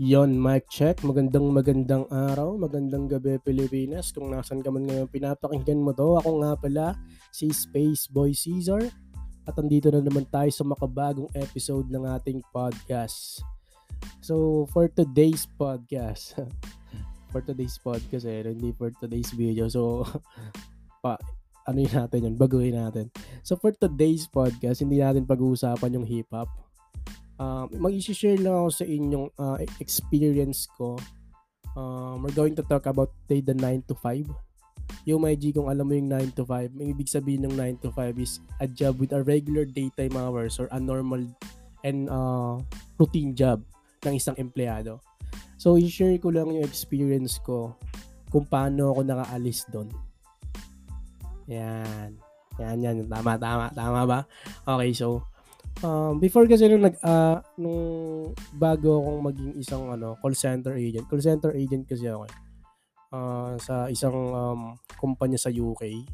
Yon, mic check. Magandang magandang araw, magandang gabi Pilipinas. Kung nasan ka man ngayon pinapakinggan mo to, ako nga pala si Space Boy Caesar. At andito na naman tayo sa makabagong episode ng ating podcast. So, for today's podcast, for today's podcast eh, hindi for today's video. So, pa, ano yun natin yun, baguhin natin. So, for today's podcast, hindi natin pag-uusapan yung hip-hop uh, mag-share lang ako sa inyong uh, experience ko. Um, we're going to talk about the, the 9 to 5. Yung may G, kung alam mo yung 9 to 5, ang ibig sabihin ng 9 to 5 is a job with a regular daytime hours or a normal and uh, routine job ng isang empleyado. So, i-share ko lang yung experience ko kung paano ako nakaalis doon. Yan. Yan, yan. Tama, tama, tama ba? Okay, so, Um, before kasi nung nag uh, nung bago akong maging isang ano, call center agent. Call center agent kasi ako. Uh, sa isang um, kumpanya sa UK.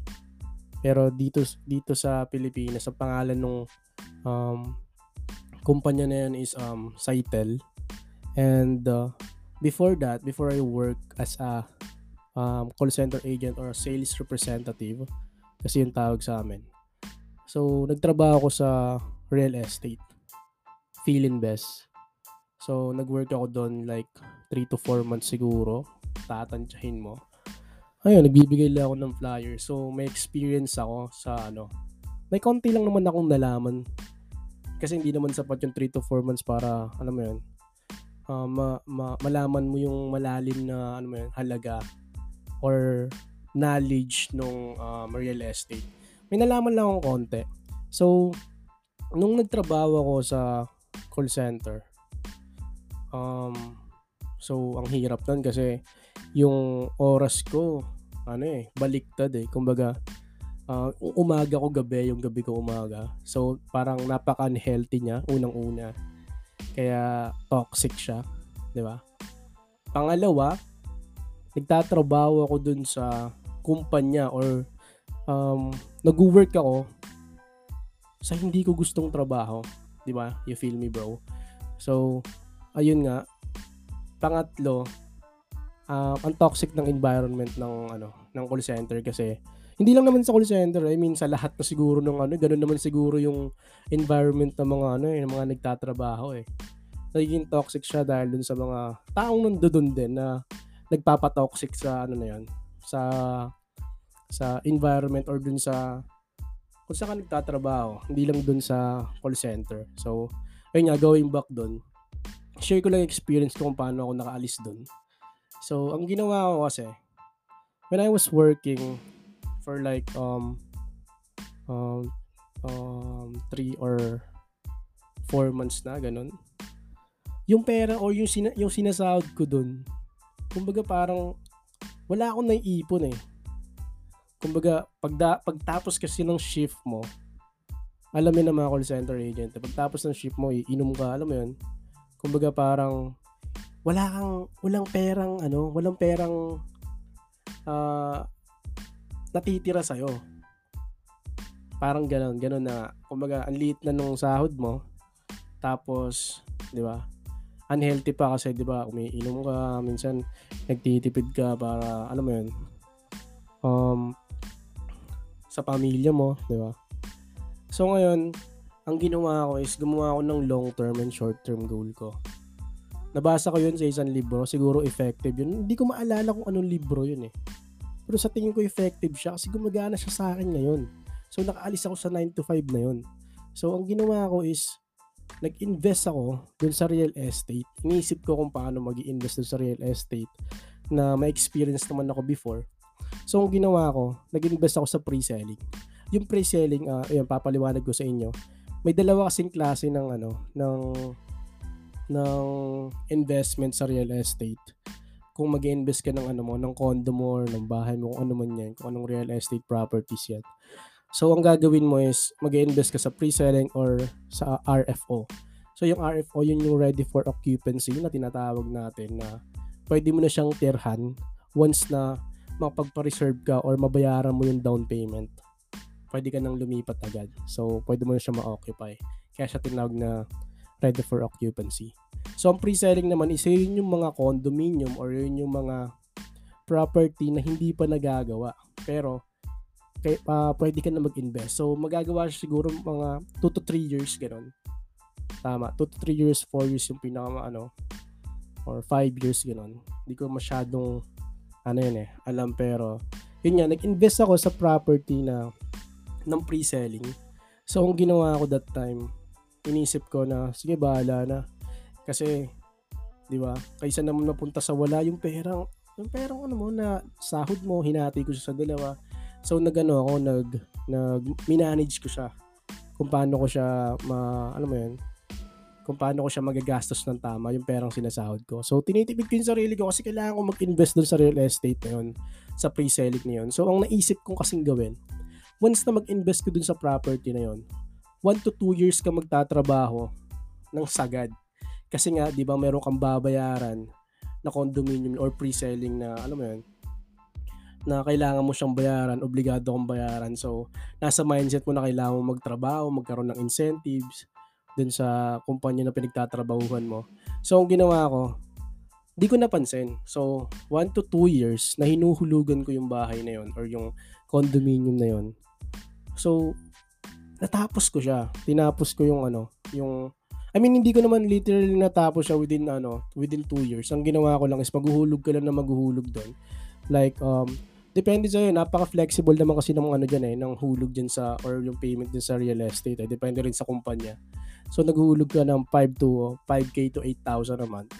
Pero dito dito sa Pilipinas, sa pangalan nung um, kumpanya na yun is um, Cytel. And uh, before that, before I work as a um, call center agent or sales representative, kasi yung tawag sa amin. So, nagtrabaho ako sa real estate. Feeling best. So, nag-work ako doon like 3 to 4 months siguro. Tatansyahin mo. Ayun, nagbibigay lang ako ng flyer. So, may experience ako sa ano. May konti lang naman akong nalaman. Kasi hindi naman sapat yung 3 to 4 months para, alam mo yun, uh, ma- ma- malaman mo yung malalim na, ano mo yun, halaga or knowledge nung um, real estate. May nalaman lang akong konti. So, nung nagtrabaho ako sa call center, um, so ang hirap nun kasi yung oras ko, ano eh, baliktad eh. Kumbaga, uh, umaga ko gabi, yung gabi ko umaga. So, parang napaka-unhealthy niya, unang-una. Kaya, toxic siya. Di ba? Pangalawa, nagtatrabaho ako dun sa kumpanya or um, nag-work ako sa hindi ko gustong trabaho. Di ba? You feel me, bro? So, ayun nga. Pangatlo, uh, ang toxic ng environment ng ano ng call center kasi hindi lang naman sa call center, I mean sa lahat na siguro ng ano, ganoon naman siguro yung environment ng mga ano, eh, ng mga nagtatrabaho eh. Nagiging toxic siya dahil dun sa mga taong nandoon din na nagpapatoxic sa ano na yan, sa sa environment or dun sa kung saan ka nagtatrabaho, hindi lang dun sa call center. So, ayun nga, going back dun, share ko lang experience ko kung paano ako nakaalis dun. So, ang ginawa ko kasi, when I was working for like, um, um, um, three or four months na, ganun, yung pera or yung, sina- yung sinasahod ko dun, kumbaga parang, wala akong naiipon eh kumbaga, pagda, pagtapos kasi ng shift mo, alam mo na mga call center agent, pagtapos ng shift mo, iinom ka, alam mo yun, kumbaga parang, wala kang, walang perang, ano, walang perang, uh, natitira sa'yo. Parang gano'n, gano'n na, kumbaga, ang liit na nung sahod mo, tapos, di ba, unhealthy pa kasi, di ba, umiinom ka, minsan, nagtitipid ka para, alam mo yun, um, sa pamilya mo, di ba? So ngayon, ang ginawa ko is gumawa ako ng long-term and short-term goal ko. Nabasa ko yun sa isang libro, siguro effective yun. Hindi ko maalala kung anong libro yun eh. Pero sa tingin ko effective siya kasi gumagana siya sa akin ngayon. So nakaalis ako sa 9 to 5 na yun. So ang ginawa ko is nag-invest ako dun sa real estate. Iniisip ko kung paano mag invest dun sa real estate na may experience naman ako before. So, ang ginawa ko, nag-invest ako sa pre-selling. Yung pre-selling, uh, ayun, papaliwanag ko sa inyo. May dalawa kasing klase ng ano, ng ng investment sa real estate. Kung mag-invest ka ng ano mo, ng condo mo or ng bahay mo, kung ano man yan, kung anong real estate properties yan. So, ang gagawin mo is mag-invest ka sa pre-selling or sa RFO. So, yung RFO, yun yung ready for occupancy na tinatawag natin na pwede mo na siyang tirhan once na makapagpa-reserve ka or mabayaran mo yung down payment, pwede ka nang lumipat agad. So, pwede mo na siya ma-occupy. Kaya siya tinawag na ready for occupancy. So, ang pre-selling naman is yun yung mga condominium or yun yung mga property na hindi pa nagagawa. Pero, kay, uh, pwede ka na mag-invest. So, magagawa siya siguro mga 2 to 3 years, ganun. Tama, 2 to 3 years, 4 years yung pinaka, ano, or 5 years, ganun. Hindi ko masyadong, ano yun eh, alam, pero, yun nga, nag-invest ako sa property na, ng pre-selling. So, ang ginawa ko that time, inisip ko na, sige, bahala na. Kasi, di ba, kaysa naman mapunta sa wala yung perang, yung perang ano mo na sahod mo, hinati ko siya sa dalawa So nagano ako nag nag manage ko siya kung paano ko siya ma ano mo yun kung paano ko siya magagastos ng tama yung perang sinasahod ko. So tinitipid ko yung sarili ko kasi kailangan ko mag-invest doon sa real estate na yun, sa pre-selling na yun. So ang naisip kong kasing gawin, once na mag-invest ko dun sa property na yun, 1 to 2 years ka magtatrabaho ng sagad. Kasi nga, di ba, meron kang babayaran na condominium or pre-selling na, alam mo yun, na kailangan mo siyang bayaran, obligado kang bayaran. So, nasa mindset mo na kailangan mo magtrabaho, magkaroon ng incentives dun sa kumpanya na pinagtatrabahuhan mo. So, ang ginawa ko, di ko napansin. So, 1 to 2 years na hinuhulugan ko yung bahay na yon or yung condominium na yon. So, natapos ko siya. Tinapos ko yung ano, yung I mean, hindi ko naman literally natapos siya within ano, within 2 years. Ang ginawa ko lang is maghuhulog ka lang na maghuhulog doon. Like um Depende sa'yo, napaka-flexible naman kasi ng ano dyan eh, ng hulog dyan sa, or yung payment dyan sa real estate eh. Depende rin sa kumpanya. So, naghulog ka ng 5 to, 5K to 8,000 a month.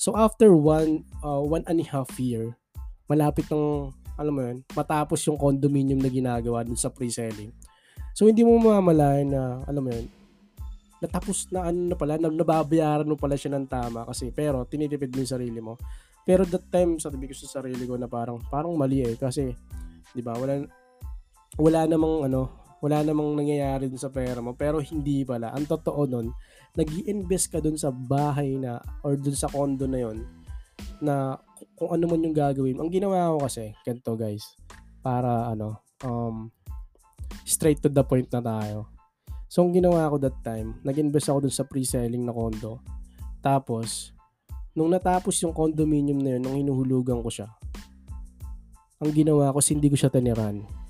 So, after one, uh, one and a half year, malapit ng, alam mo yun, matapos yung condominium na ginagawa dun sa pre-selling. So, hindi mo mamalayan na, alam mo yun, natapos na ano na pala, nababayaran mo pala siya ng tama kasi, pero tinitipid mo yung sarili mo. Pero that time, sabi ko sa sarili ko na parang, parang mali eh. Kasi, di ba, wala, wala namang ano, wala namang nangyayari dun sa pera mo. Pero hindi pala. Ang totoo nun, nag invest ka dun sa bahay na, or dun sa condo na yon na kung ano man yung gagawin. Ang ginawa ko kasi, ganito guys, para ano, um, straight to the point na tayo. So, ang ginawa ko that time, nag-invest ako dun sa pre-selling na condo. Tapos, nung natapos yung condominium na yun, nung hinuhulugan ko siya, ang ginawa ko, hindi ko siya tiniran.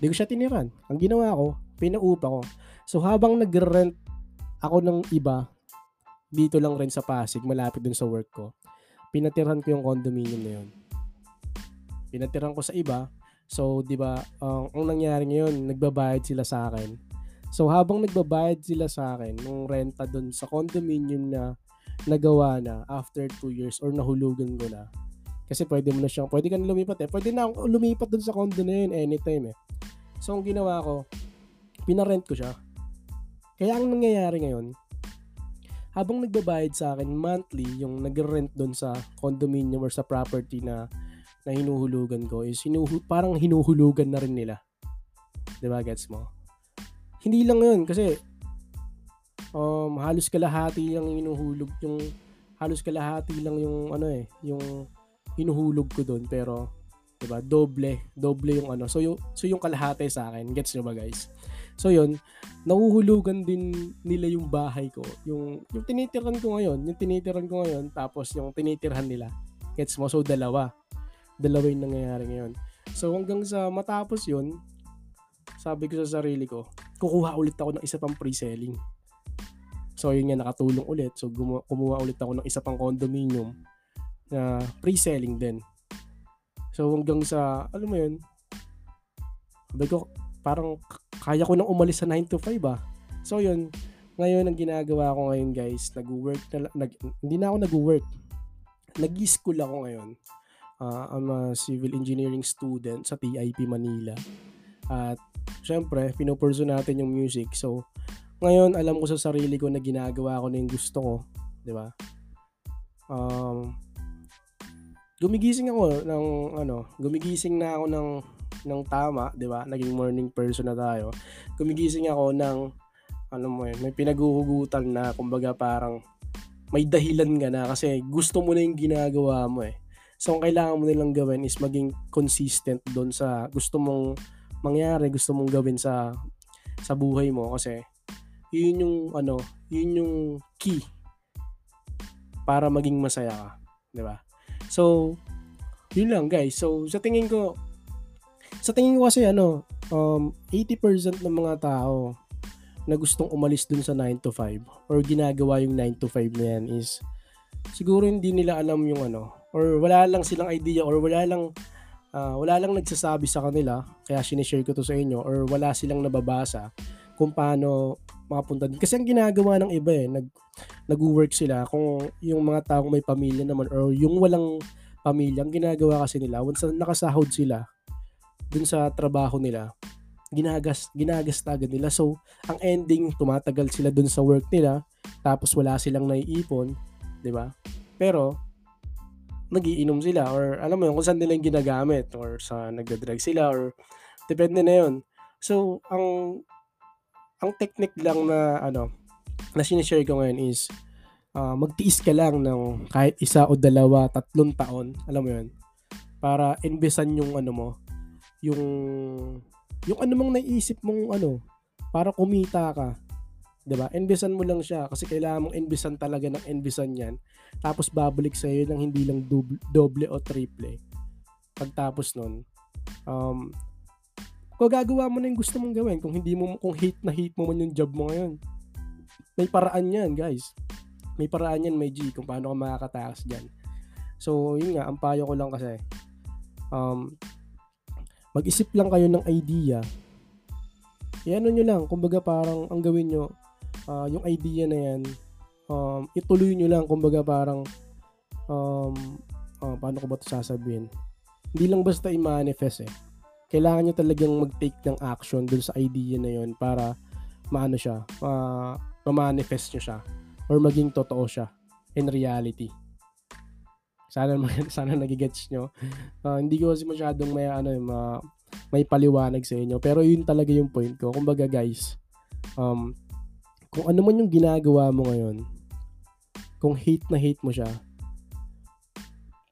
Hindi ko siya tiniran. Ang ginawa ko, pinaupa ko. So habang nag-rent ako ng iba, dito lang rin sa Pasig, malapit dun sa work ko, pinatiran ko yung condominium na yun. Pinatiran ko sa iba. So, di ba, ang, ang nangyari ngayon, nagbabayad sila sa akin. So, habang nagbabayad sila sa akin, nung renta dun sa condominium na nagawa na after 2 years or nahulugan ko na. Kasi pwede mo na siyang, pwede ka na lumipat eh. Pwede na akong lumipat dun sa condo na yun anytime eh. So, ang ginawa ko, pinarent ko siya. Kaya ang nangyayari ngayon, habang nagbabayad sa akin monthly, yung nag-rent dun sa condominium or sa property na na hinuhulugan ko is hinuhu parang hinuhulugan na rin nila. 'Di ba, gets mo? Hindi lang 'yun kasi um, halos kalahati lang yung inuhulog yung halos kalahati lang yung ano eh yung hinuhulog ko doon pero 'di ba doble. Doble yung ano. So yung so yung kalahati sa akin. Gets nyo ba guys? So yun. Nahuhulugan din nila yung bahay ko. Yung yung tinitiran ko ngayon. Yung tinitiran ko ngayon tapos yung tinitirhan nila. Gets mo? So dalawa. Dalawa yung nangyayari ngayon. So hanggang sa matapos yun sabi ko sa sarili ko kukuha ulit ako ng isa pang pre-selling. So yun nga nakatulong ulit. So gumawa, kumuha ulit ako ng isa pang condominium na pre-selling din. So hanggang sa, alam mo yun, sabi ko, parang kaya ko nang umalis sa 9 to 5 ah. So yun, ngayon ang ginagawa ko ngayon guys, nag-work na, nag, hindi na ako nag-work. Nag-school ako ngayon. Uh, I'm a civil engineering student sa TIP Manila. At syempre, pinupurso natin yung music. So, ngayon alam ko sa sarili ko na ginagawa ko na yung gusto ko, 'di ba? Um, gumigising ako ng ano, gumigising na ako ng ng tama, 'di ba? Naging morning person na tayo. Gumigising ako ng ano mo yun, may pinaguhugutan na kumbaga parang may dahilan ka na kasi gusto mo na yung ginagawa mo eh. So, ang kailangan mo nilang gawin is maging consistent doon sa gusto mong mangyari, gusto mong gawin sa sa buhay mo kasi yun yung ano, yun yung key para maging masaya ka, 'di ba? So, yun lang guys. So, sa tingin ko sa tingin ko kasi ano, um 80% ng mga tao na gustong umalis dun sa 9 to 5 or ginagawa yung 9 to 5 na yan is siguro hindi nila alam yung ano or wala lang silang idea or wala lang uh, wala lang nagsasabi sa kanila kaya sinishare ko to sa inyo or wala silang nababasa kung paano makapunta din. Kasi ang ginagawa ng iba eh, nag, nag-work sila kung yung mga taong may pamilya naman or yung walang pamilya, ang ginagawa kasi nila, once nakasahod sila dun sa trabaho nila, ginagas ginagas agad nila. So, ang ending tumatagal sila dun sa work nila tapos wala silang naiipon, 'di ba? Pero nagiinom sila or alam mo yun kung saan nila yung ginagamit or sa nagda-drug sila or depende na yun. So, ang ang technique lang na ano na sinishare ko ngayon is uh, magtiis ka lang ng kahit isa o dalawa, tatlong taon, alam mo yun, para inbesan yung ano mo, yung yung ano mong naisip mong ano, para kumita ka. 'Di ba? Inbesan mo lang siya kasi kailangan mong inbesan talaga ng inbesan 'yan. Tapos babalik sa iyo ng hindi lang doble, doble o triple. Pagtapos nun, um, gagawa mo na yung gusto mong gawin, kung hindi mo, kung hate na hate mo man yung job mo ngayon, may paraan yan, guys. May paraan yan, may G, kung paano ka makakatakas dyan. So, yun nga, ang payo ko lang kasi, um, mag-isip lang kayo ng idea. Iano nyo lang, kumbaga parang ang gawin nyo, uh, yung idea na yan, um, ituloy nyo lang, kumbaga parang, um, uh, paano ko ba ito sasabihin? Hindi lang basta i-manifest eh. Kailangan nyo talagang mag-take ng action dun sa idea na yon para maano siya, uh, ma-manifest nyo siya or maging totoo siya in reality. Sana sana nagigets nyo. Uh, hindi ko kasi masyadong may ano ma, may paliwanag sa inyo, pero yun talaga yung point ko. Kumbaga guys, um kung ano man yung ginagawa mo ngayon, kung hate na hate mo siya,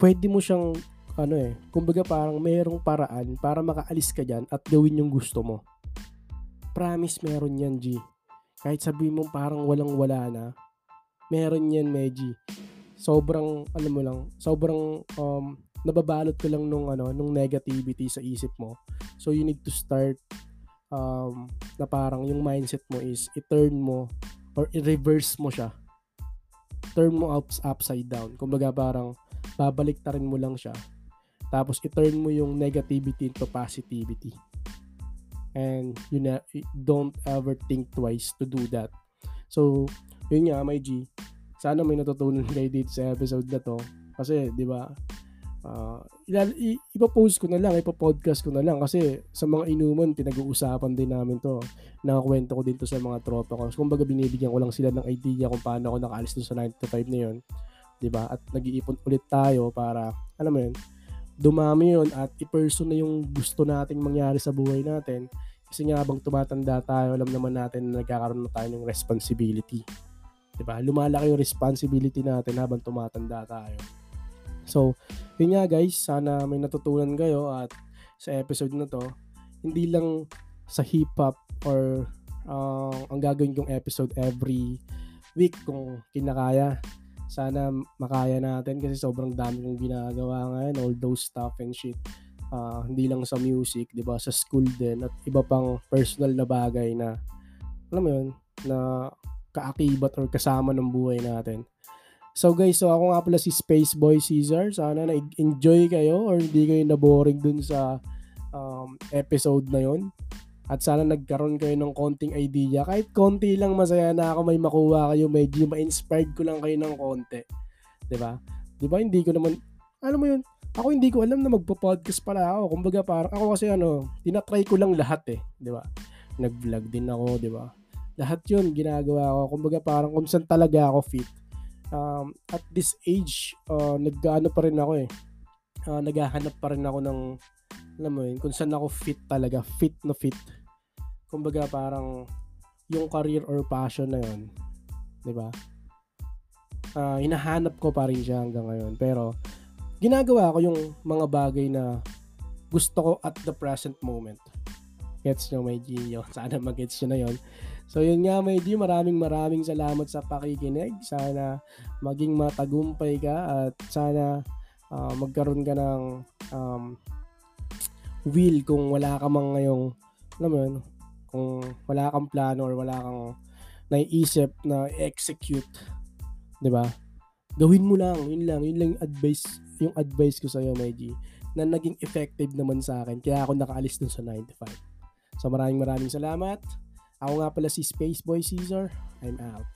pwede mo siyang ano eh, kumbaga parang mayroong paraan para makaalis ka diyan at gawin yung gusto mo. Promise meron yan, G. Kahit sabihin mo parang walang-wala na, meron yan, Meji sobrang ano mo lang, sobrang um, nababalot ko lang nung ano, nung negativity sa isip mo. So you need to start um, na parang yung mindset mo is i-turn mo or i-reverse mo siya. Turn mo up, upside down. Kumbaga parang babalik ta rin mo lang siya. Tapos i-turn mo yung negativity into positivity. And you na, don't ever think twice to do that. So, yun nga, my G, sana may natutunan kayo dito sa episode na to. Kasi, di ba, uh, ipopost ko na lang, ipopodcast ko na lang kasi sa mga inuman, pinag-uusapan din namin to. Nakakwento ko dito sa mga tropa ko. Kumbaga, binibigyan ko lang sila ng idea kung paano ako nakaalis dun sa 9 to 5 na yun. Ba? At nag-iipon ulit tayo para, alam mo yun, dumami yun at i-person na yung gusto nating mangyari sa buhay natin. Kasi nga habang tumatanda tayo, alam naman natin na nagkakaroon na tayo ng responsibility. 'di ba? Lumalaki yung responsibility natin habang tumatanda tayo. So, yun nga guys, sana may natutunan kayo at sa episode na to, hindi lang sa hip hop or uh, ang gagawin kong episode every week kung kinakaya. Sana makaya natin kasi sobrang dami kong ginagawa ngayon, all those stuff and shit. Uh, hindi lang sa music, 'di ba? Sa school din at iba pang personal na bagay na alam mo 'yun, na kaakibat or kasama ng buhay natin. So guys, so ako nga pala si Space Boy Caesar. Sana na-enjoy kayo or hindi kayo na-boring dun sa um, episode na yon. At sana nagkaroon kayo ng konting idea. Kahit konti lang masaya na ako may makuha kayo. Medyo ma-inspired ko lang kayo ng konti. ba? Diba? Diba hindi ko naman, alam mo yun, ako hindi ko alam na magpo-podcast pala ako. Kumbaga parang ako kasi ano, tinatry ko lang lahat eh. Di ba? Nag-vlog din ako, di ba? lahat yun ginagawa ko. Kumbaga parang kung saan talaga ako fit. Um, at this age, uh, nag-ano pa rin ako eh. Uh, naghahanap pa rin ako ng, alam mo yun, kung saan ako fit talaga. Fit na fit. Kumbaga parang yung career or passion na yun. Di ba? Uh, hinahanap ko pa rin siya hanggang ngayon. Pero, ginagawa ko yung mga bagay na gusto ko at the present moment. Gets nyo, may G. Yun. Sana mag-gets nyo na yon. So, yun nga, may G. Maraming maraming salamat sa pakikinig. Sana maging matagumpay ka at sana uh, magkaroon ka ng um, will kung wala ka mang ngayong, alam mo yun, kung wala kang plano or wala kang naiisip na execute, 'di ba? Gawin mo lang, yun lang, yun lang yung advice, yung advice ko sa my G, na naging effective naman sa akin. Kaya ako nakaalis dun sa 95. So maraming maraming salamat. Ako nga pala si Spaceboy Caesar. I'm out.